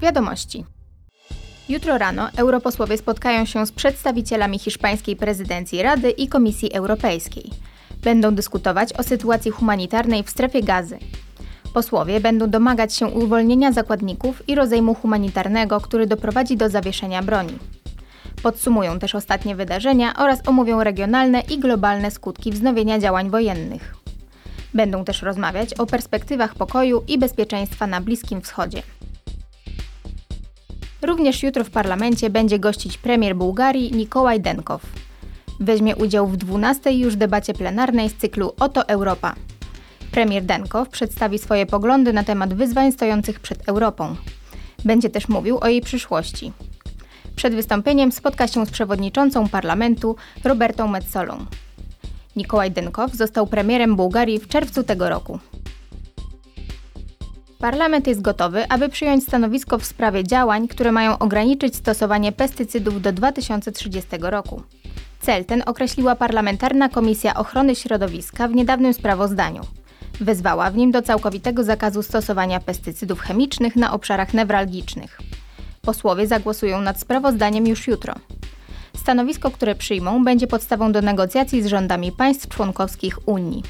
wiadomości. Jutro rano europosłowie spotkają się z przedstawicielami hiszpańskiej prezydencji Rady i Komisji Europejskiej. Będą dyskutować o sytuacji humanitarnej w strefie gazy. Posłowie będą domagać się uwolnienia zakładników i rozejmu humanitarnego, który doprowadzi do zawieszenia broni. Podsumują też ostatnie wydarzenia oraz omówią regionalne i globalne skutki wznowienia działań wojennych. Będą też rozmawiać o perspektywach pokoju i bezpieczeństwa na Bliskim Wschodzie. Również jutro w parlamencie będzie gościć premier Bułgarii Nikołaj Denkow. Weźmie udział w 12 już debacie plenarnej z cyklu Oto Europa. Premier Denkow przedstawi swoje poglądy na temat wyzwań stojących przed Europą. Będzie też mówił o jej przyszłości. Przed wystąpieniem spotka się z przewodniczącą parlamentu Robertą Metsolą. Nikołaj Denkow został premierem Bułgarii w czerwcu tego roku. Parlament jest gotowy, aby przyjąć stanowisko w sprawie działań, które mają ograniczyć stosowanie pestycydów do 2030 roku. Cel ten określiła Parlamentarna Komisja Ochrony Środowiska w niedawnym sprawozdaniu. Wezwała w nim do całkowitego zakazu stosowania pestycydów chemicznych na obszarach newralgicznych. Posłowie zagłosują nad sprawozdaniem już jutro. Stanowisko, które przyjmą, będzie podstawą do negocjacji z rządami państw członkowskich Unii.